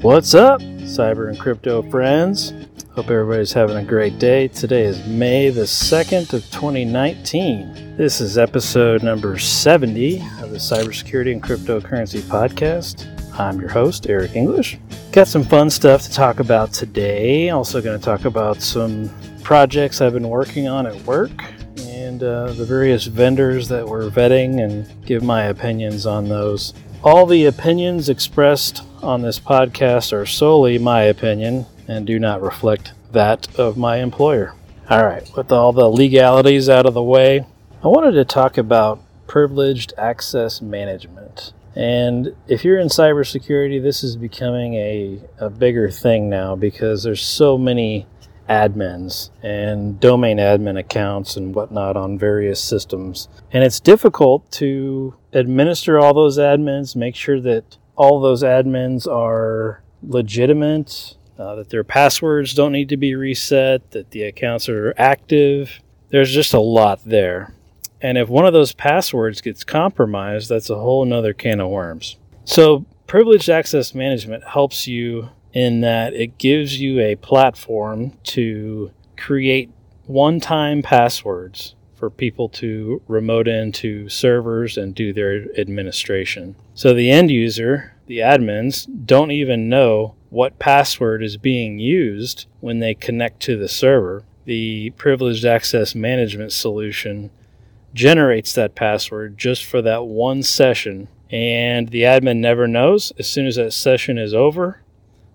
What's up, cyber and crypto friends? Hope everybody's having a great day. Today is May the 2nd of 2019. This is episode number 70 of the Cybersecurity and Cryptocurrency Podcast. I'm your host, Eric English. Got some fun stuff to talk about today. Also, going to talk about some projects I've been working on at work and uh, the various vendors that we're vetting and give my opinions on those. All the opinions expressed on this podcast are solely my opinion and do not reflect that of my employer. All right, with all the legalities out of the way, I wanted to talk about privileged access management. And if you're in cybersecurity, this is becoming a, a bigger thing now because there's so many admins and domain admin accounts and whatnot on various systems. And it's difficult to administer all those admins, make sure that all those admins are legitimate, uh, that their passwords don't need to be reset, that the accounts are active. There's just a lot there. And if one of those passwords gets compromised, that's a whole nother can of worms. So, privileged access management helps you in that it gives you a platform to create one time passwords for people to remote into servers and do their administration. So the end user, the admins, don't even know what password is being used when they connect to the server. The privileged access management solution generates that password just for that one session, and the admin never knows. As soon as that session is over,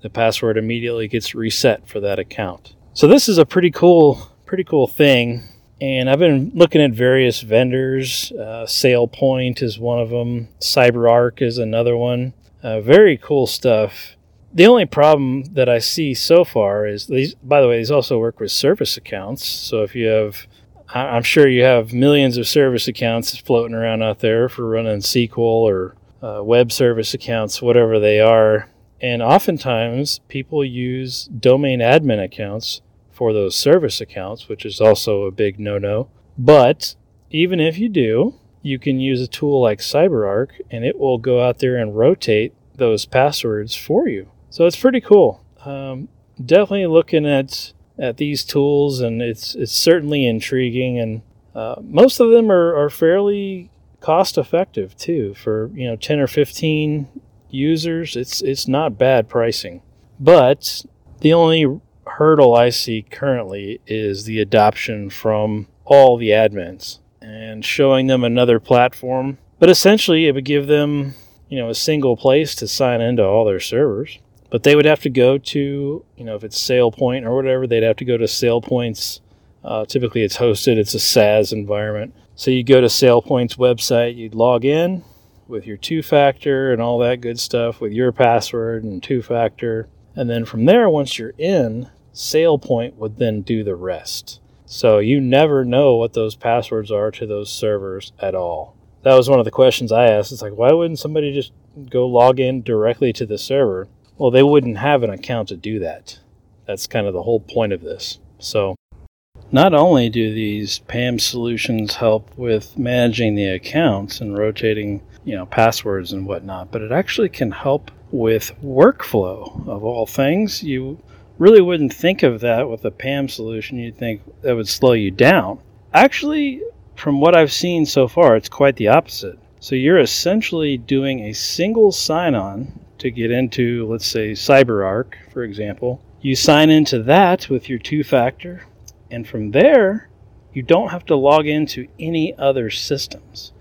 the password immediately gets reset for that account. So this is a pretty cool, pretty cool thing. And I've been looking at various vendors. Uh, SailPoint is one of them. CyberArk is another one. Uh, very cool stuff. The only problem that I see so far is these. By the way, these also work with service accounts. So if you have, I'm sure you have millions of service accounts floating around out there for running SQL or uh, web service accounts, whatever they are and oftentimes people use domain admin accounts for those service accounts, which is also a big no no. But even if you do, you can use a tool like CyberArk and it will go out there and rotate those passwords for you. So it's pretty cool. Um, definitely looking at at these tools, and it's it's certainly intriguing, and uh, most of them are, are fairly cost effective too. For you know, ten or fifteen users, it's it's not bad pricing. But the only hurdle I see currently is the adoption from all the admins and showing them another platform. But essentially, it would give them, you know, a single place to sign into all their servers. But they would have to go to, you know, if it's SailPoint or whatever, they'd have to go to SailPoint's. Uh, typically, it's hosted. It's a SaaS environment. So you go to SailPoint's website, you'd log in, with your two factor and all that good stuff with your password and two factor. And then from there, once you're in, SailPoint would then do the rest. So you never know what those passwords are to those servers at all. That was one of the questions I asked. It's like, why wouldn't somebody just go log in directly to the server? Well, they wouldn't have an account to do that. That's kind of the whole point of this. So not only do these PAM solutions help with managing the accounts and rotating, you know, passwords and whatnot, but it actually can help with workflow of all things. You really wouldn't think of that with a PAM solution. You'd think that would slow you down. Actually, from what I've seen so far, it's quite the opposite. So you're essentially doing a single sign on to get into, let's say, CyberArk, for example. You sign into that with your two factor and from there, you don't have to log into any other systems.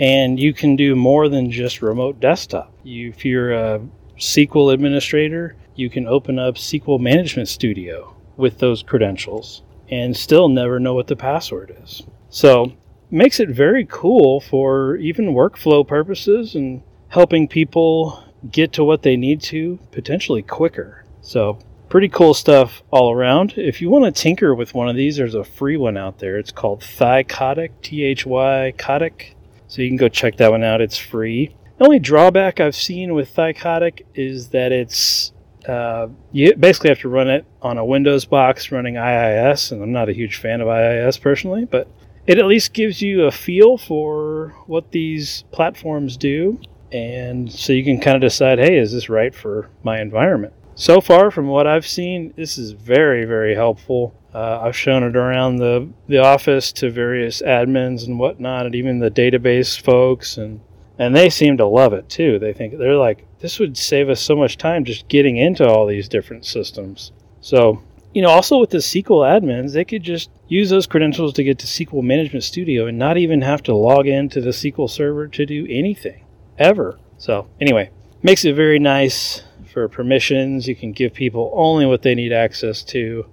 And you can do more than just remote desktop. You, if you're a SQL administrator, you can open up SQL Management Studio with those credentials and still never know what the password is. So, makes it very cool for even workflow purposes and helping people get to what they need to potentially quicker. So, pretty cool stuff all around. If you want to tinker with one of these, there's a free one out there. It's called Thycotic, T H Y Cotic. So you can go check that one out. It's free. The only drawback I've seen with Thycotic is that it's uh, you basically have to run it on a Windows box running IIS, and I'm not a huge fan of IIS personally, but it at least gives you a feel for what these platforms do. And so you can kind of decide, hey, is this right for my environment? So far, from what I've seen, this is very, very helpful. Uh, I've shown it around the, the office to various admins and whatnot, and even the database folks, and and they seem to love it too. They think they're like, this would save us so much time just getting into all these different systems. So, you know, also with the SQL admins, they could just use those credentials to get to SQL Management Studio and not even have to log into the SQL Server to do anything ever. So, anyway, makes it very nice for permissions. You can give people only what they need access to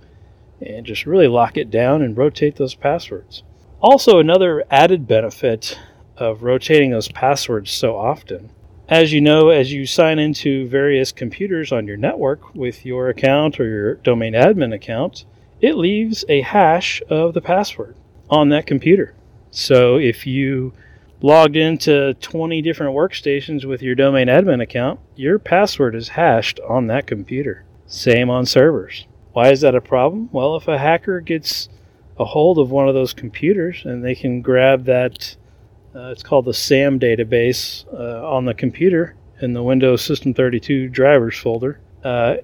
and just really lock it down and rotate those passwords. Also, another added benefit of rotating those passwords so often. As you know, as you sign into various computers on your network with your account or your domain admin account, it leaves a hash of the password on that computer. So if you logged into 20 different workstations with your domain admin account, your password is hashed on that computer. Same on servers. Why is that a problem? Well, if a hacker gets a hold of one of those computers and they can grab that uh, it's called the SAM database uh, on the computer in the Windows System 32 drivers folder. Uh,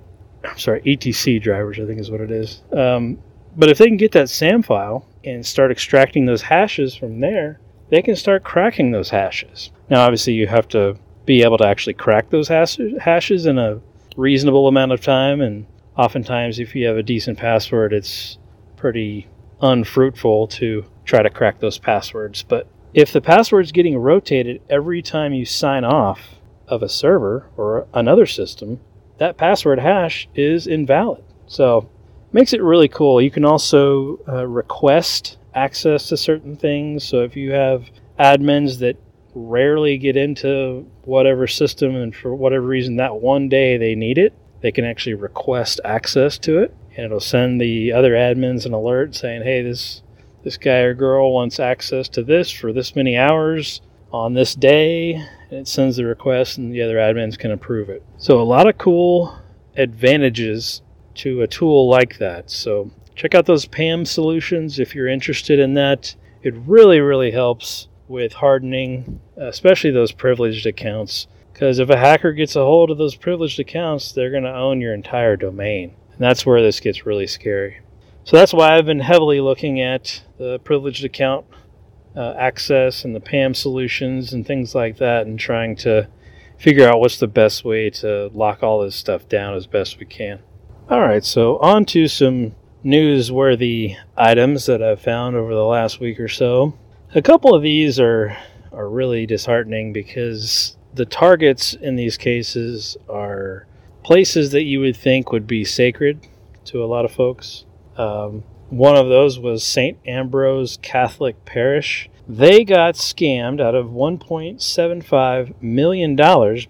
I'm sorry, ETC drivers, I think is what it is. Um, but if they can get that SAM file and start extracting those hashes from there, they can start cracking those hashes. Now, obviously, you have to be able to actually crack those hashes in a reasonable amount of time. And oftentimes, if you have a decent password, it's pretty unfruitful to try to crack those passwords. But if the password is getting rotated every time you sign off of a server or another system, that password hash is invalid. So, makes it really cool. You can also uh, request access to certain things. So, if you have admins that rarely get into whatever system and for whatever reason that one day they need it, they can actually request access to it and it'll send the other admins an alert saying, "Hey, this this guy or girl wants access to this for this many hours on this day. And it sends the request, and the other admins can approve it. So, a lot of cool advantages to a tool like that. So, check out those PAM solutions if you're interested in that. It really, really helps with hardening, especially those privileged accounts. Because if a hacker gets a hold of those privileged accounts, they're going to own your entire domain. And that's where this gets really scary. So that's why I've been heavily looking at the privileged account uh, access and the PAM solutions and things like that and trying to figure out what's the best way to lock all this stuff down as best we can. All right, so on to some newsworthy items that I've found over the last week or so. A couple of these are are really disheartening because the targets in these cases are places that you would think would be sacred to a lot of folks. Um, one of those was St. Ambrose Catholic Parish. They got scammed out of $1.75 million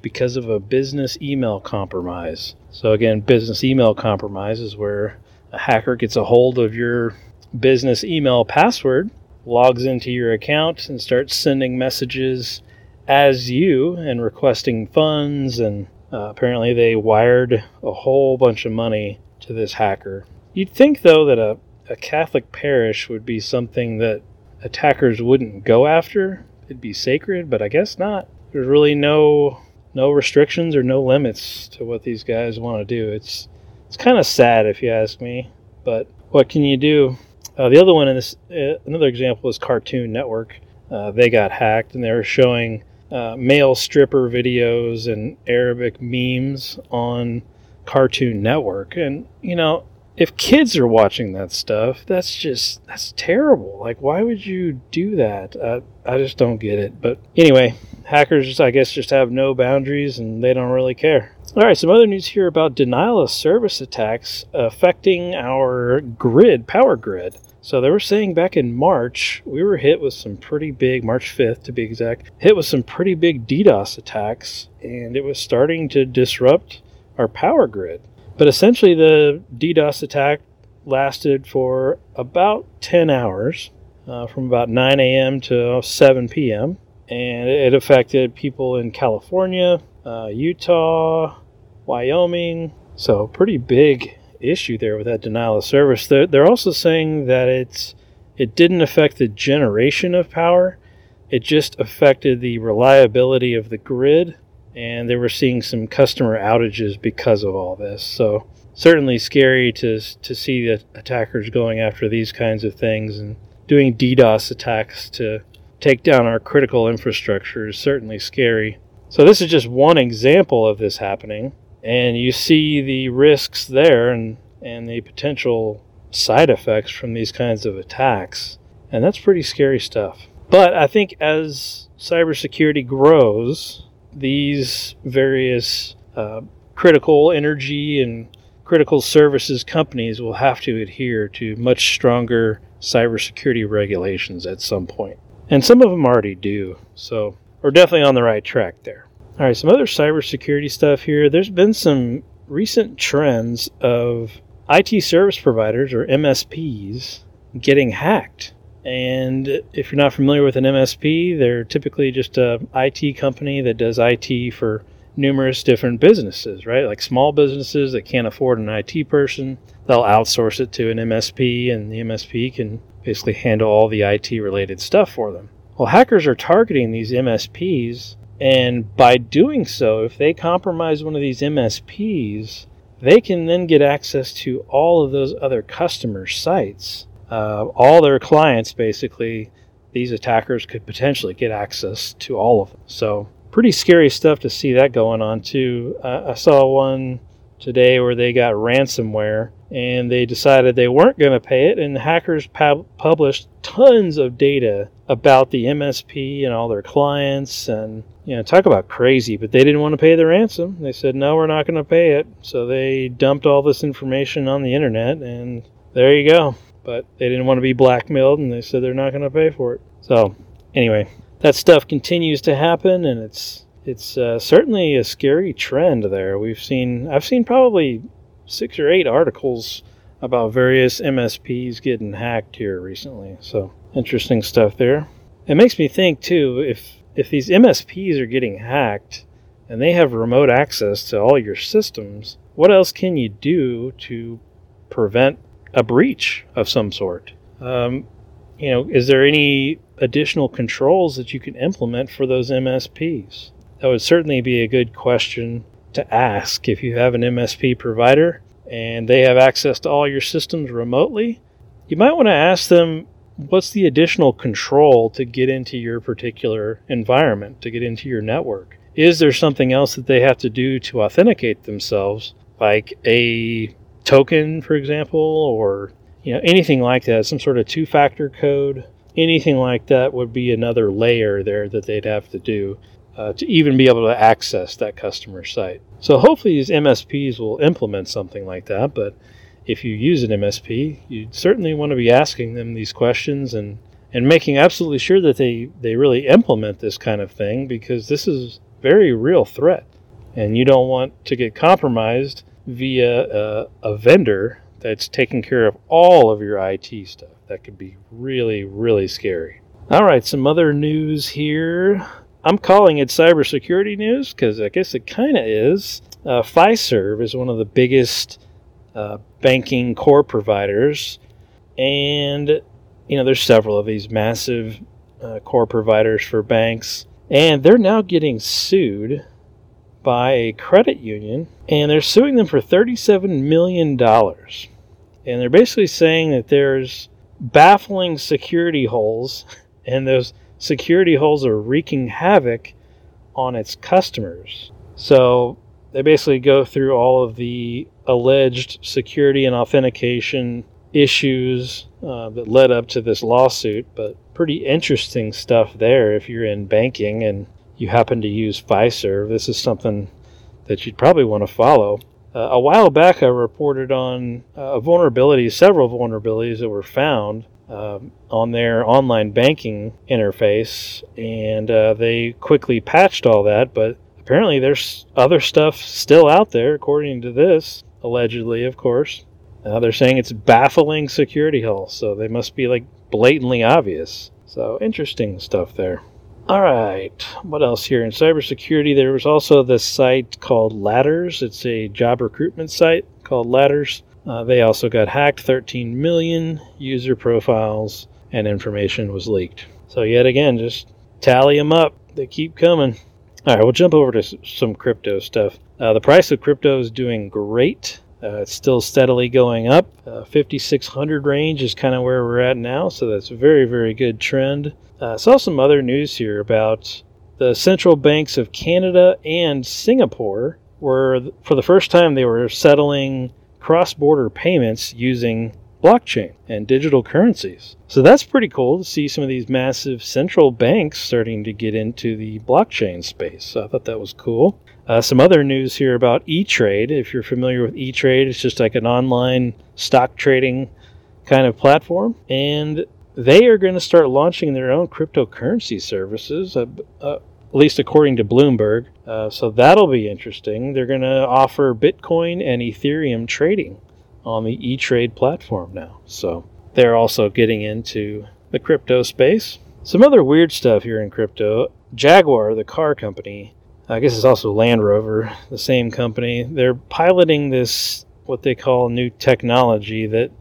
because of a business email compromise. So, again, business email compromise is where a hacker gets a hold of your business email password, logs into your account, and starts sending messages as you and requesting funds. And uh, apparently, they wired a whole bunch of money to this hacker. You'd think, though, that a, a Catholic parish would be something that attackers wouldn't go after. It'd be sacred, but I guess not. There's really no no restrictions or no limits to what these guys want to do. It's it's kind of sad if you ask me, but what can you do? Uh, the other one in this, uh, another example is Cartoon Network. Uh, they got hacked and they were showing uh, male stripper videos and Arabic memes on Cartoon Network, and you know if kids are watching that stuff, that's just that's terrible. Like, why would you do that? I, I just don't get it. But anyway, hackers, I guess, just have no boundaries and they don't really care. All right, some other news here about denial of service attacks affecting our grid, power grid. So they were saying back in March, we were hit with some pretty big, March 5th to be exact, hit with some pretty big DDoS attacks, and it was starting to disrupt our power grid. But essentially, the DDoS attack lasted for about 10 hours, uh, from about 9 a.m. to 7 p.m. And it affected people in California, uh, Utah, Wyoming. So, pretty big issue there with that denial of service. They're, they're also saying that it's it didn't affect the generation of power. it just affected the reliability of the grid, and they were seeing some customer outages because of all this. So certainly scary to to see the attackers going after these kinds of things and doing DDoS attacks to take down our critical infrastructure is certainly scary. So this is just one example of this happening, and you see the risks there and and the potential side effects from these kinds of attacks, and that's pretty scary stuff. But I think as cybersecurity grows, these various uh, critical energy and critical services companies will have to adhere to much stronger cybersecurity regulations at some point. And some of them already do. So we're definitely on the right track there. All right, some other cybersecurity stuff here. There's been some recent trends of IT service providers or MSPs getting hacked. And if you're not familiar with an MSP, they're typically just a IT company that does IT for numerous different businesses, right? Like small businesses that can't afford an IT person, they'll outsource it to an MSP, and the MSP can basically handle all the IT related stuff for them. Well, hackers are targeting these MSPs, and by doing so, if they compromise one of these MSPs, they can then get access to all of those other customer sites. Uh, all their clients, basically, these attackers could potentially get access to all of them. So pretty scary stuff to see that going on too. Uh, I saw one today where they got ransomware and they decided they weren't going to pay it, and the hackers pub- published tons of data about the MSP and all their clients, and you know, talk about crazy. But they didn't want to pay the ransom. They said, "No, we're not going to pay it." So they dumped all this information on the internet, and there you go. But they didn't want to be blackmailed, and they said they're not going to pay for it. So anyway, that stuff continues to happen, and it's it's uh, certainly a scary trend there. We've seen I've seen probably six or eight articles about various MSPs getting hacked here recently. So interesting stuff there. It makes me think too if if these MSPs are getting hacked and they have remote access to all your systems, what else can you do to prevent a breach of some sort? Um, you know, is there any additional controls that you can implement for those MSPs? That would certainly be a good question to ask if you have an MSP provider and they have access to all your systems remotely. You might want to ask them what's the additional control to get into your particular environment, to get into your network? Is there something else that they have to do to authenticate themselves, like a token, for example, or you know anything like that, some sort of two-factor code? anything like that would be another layer there that they'd have to do uh, to even be able to access that customer site. So hopefully these MSPs will implement something like that. But if you use an MSP, you certainly want to be asking them these questions and and making absolutely sure that they they really implement this kind of thing because this is very real threat, and you don't want to get compromised via a, a vendor that's taking care of all of your IT stuff that could be really, really scary. All right, some other news here. I'm calling it cybersecurity news because I guess it kind of is. Uh, Fiserv is one of the biggest uh, banking core providers, and you know there's several of these massive uh, core providers for banks, and they're now getting sued by a credit union, and they're suing them for 37 million dollars, and they're basically saying that there's baffling security holes, and those security holes are wreaking havoc on its customers. So they basically go through all of the alleged security and authentication issues uh, that led up to this lawsuit, but pretty interesting stuff there if you're in banking and you happen to use Fiserv. This is something that you'd probably want to follow. Uh, a while back, I reported on uh, a vulnerability, several vulnerabilities that were found um, on their online banking interface, and uh, they quickly patched all that. But apparently, there's other stuff still out there, according to this, allegedly, of course. Uh, they're saying it's baffling security holes, so they must be like blatantly obvious. So interesting stuff there. All right. What else here in cybersecurity? There was also this site called Ladders. It's a job recruitment site called Ladders. Uh, they also got hacked. 13 million user profiles and information was leaked. So yet again, just tally them up. They keep coming. All right, we'll jump over to some crypto stuff. Uh, the price of crypto is doing great. Uh, it's still steadily going up. Uh, 5600 range is kind of where we're at now, so that's a very, very good trend. Uh, saw some other news here about the central banks of Canada and Singapore were, for the first time, they were settling cross border payments using blockchain and digital currencies. So that's pretty cool to see some of these massive central banks starting to get into the blockchain space. So I thought that was cool. Uh, some other news here about E Trade. If you're familiar with E Trade, it's just like an online stock trading kind of platform. And they are going to start launching their own cryptocurrency services, uh, uh, at least according to Bloomberg. Uh, so that'll be interesting. They're going to offer Bitcoin and Ethereum trading on the E Trade platform now. So they're also getting into the crypto space. Some other weird stuff here in crypto Jaguar, the car company, I guess it's also Land Rover, the same company. They're piloting this, what they call new technology that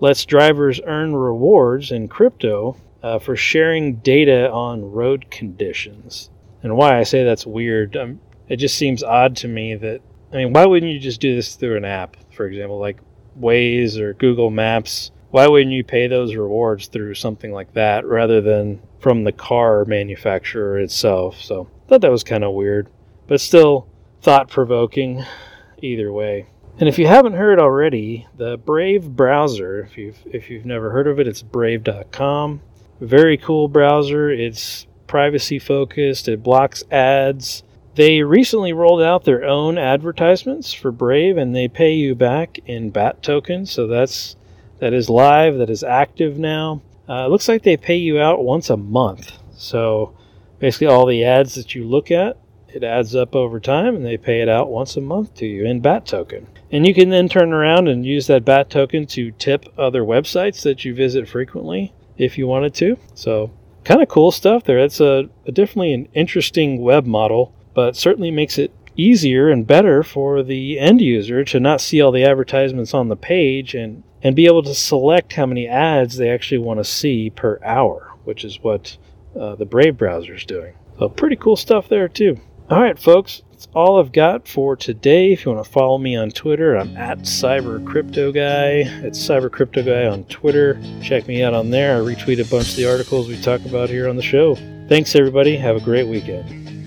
lets drivers earn rewards in crypto uh, for sharing data on road conditions. And why I say that's weird, um, it just seems odd to me that, I mean, why wouldn't you just do this through an app, for example, like Waze or Google Maps? Why wouldn't you pay those rewards through something like that rather than from the car manufacturer itself? So I Thought that was kind of weird, but still thought provoking either way. And if you haven't heard already, the Brave browser, if you've if you've never heard of it, it's brave.com. Very cool browser. It's privacy focused. It blocks ads. They recently rolled out their own advertisements for Brave and they pay you back in BAT tokens. So that's that is live, that is active now. Uh, it looks like they pay you out once a month. So basically all the ads that you look at it adds up over time and they pay it out once a month to you in bat token and you can then turn around and use that bat token to tip other websites that you visit frequently if you wanted to so kind of cool stuff there it's a, a definitely an interesting web model but certainly makes it easier and better for the end user to not see all the advertisements on the page and and be able to select how many ads they actually want to see per hour which is what uh, the Brave browser is doing. So, pretty cool stuff there, too. All right, folks, that's all I've got for today. If you want to follow me on Twitter, I'm at Cyber Crypto Guy. It's Cyber Crypto Guy on Twitter. Check me out on there. I retweet a bunch of the articles we talk about here on the show. Thanks, everybody. Have a great weekend.